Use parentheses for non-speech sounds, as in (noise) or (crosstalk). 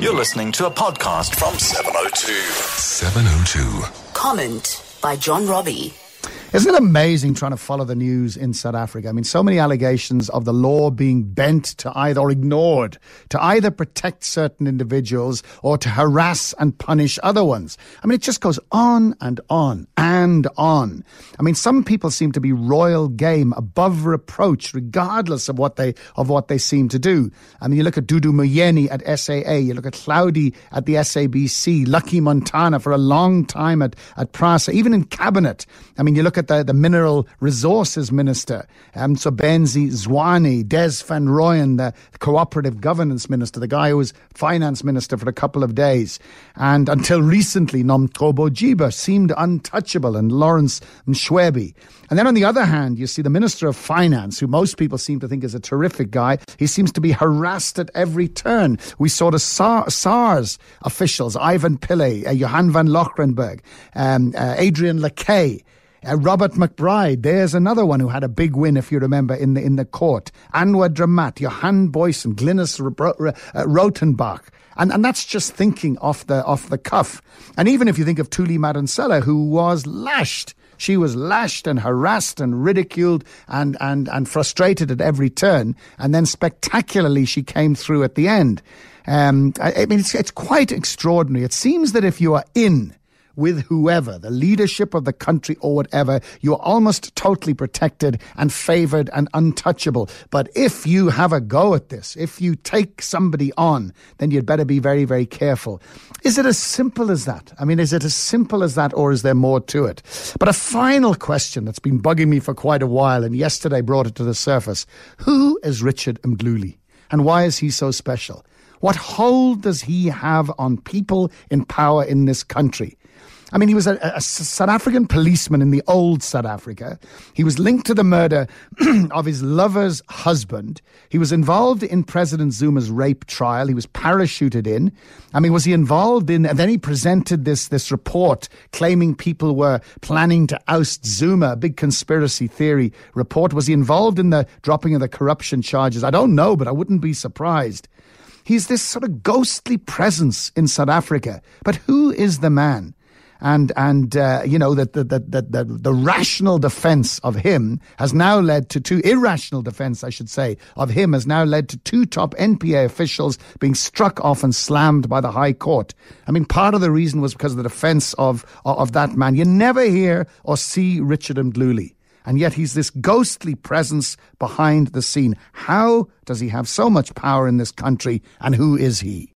You're listening to a podcast from 702. 702. Comment by John Robbie. Isn't it amazing trying to follow the news in South Africa? I mean, so many allegations of the law being bent to either or ignored to either protect certain individuals or to harass and punish other ones. I mean, it just goes on and on and on. I mean, some people seem to be royal game above reproach, regardless of what they of what they seem to do. I mean, you look at Dudu Myeni at SAA, you look at Hlaudi at the SABC, Lucky Montana for a long time at at Prasa, even in cabinet. I mean, you look at the, the Mineral Resources Minister, um, Benzi Zwane, Des van Rooyen, the Cooperative Governance Minister, the guy who was Finance Minister for a couple of days. And until recently, Nomgcobo Jiba seemed untouchable, and Lawrence Mrwebi. And then on the other hand, you see the Minister of Finance, who most people seem to think is a terrific guy. He seems to be harassed at every turn. We saw the SARS officials, Ivan Pillay, uh, Johan van Loggerenberg, um, uh, Adrian Lackay, uh, Robert McBride, there's another one who had a big win, if you remember, in the in the court. Anwar Dramat, Johan Booysen, Glynis uh, Breytenbach. And, and that's just thinking off the off the cuff. And even if you think of Thuli Madonsela, who was lashed, she was lashed and harassed and ridiculed and, and, and frustrated at every turn. And then spectacularly, she came through at the end. Um, I, I mean, it's, it's quite extraordinary. It seems that if you are in with whoever, the leadership of the country or whatever, you're almost totally protected and favored and untouchable. But if you have a go at this, if you take somebody on, then you'd better be very, very careful. Is it as simple as that? I mean, is it as simple as that or is there more to it? But a final question that's been bugging me for quite a while and yesterday brought it to the surface. Who is Richard Mdluli? And why is he so special? What hold does he have on people in power in this country? I mean, he was a, a, South African policeman in the old South Africa. He was linked to the murder (clears throat) of his lover's husband. He was involved in President Zuma's rape trial. He was parachuted in. I mean, was he involved in? And then he presented this this report claiming people were planning to oust Zuma, a big conspiracy theory report. Was he involved in the dropping of the corruption charges? I don't know, but I wouldn't be surprised. He's this sort of ghostly presence in South Africa. But who is the man? And and uh, you know that the, the the, the rational defense of him has now led to two irrational defense, I should say, of him has now led to two top NPA officials being struck off and slammed by the High Court. I mean, part of the reason was because of the defense of of that man. You never hear or see Richard Mdluli. And yet he's this ghostly presence behind the scene. How does he have so much power in this country, and who is he?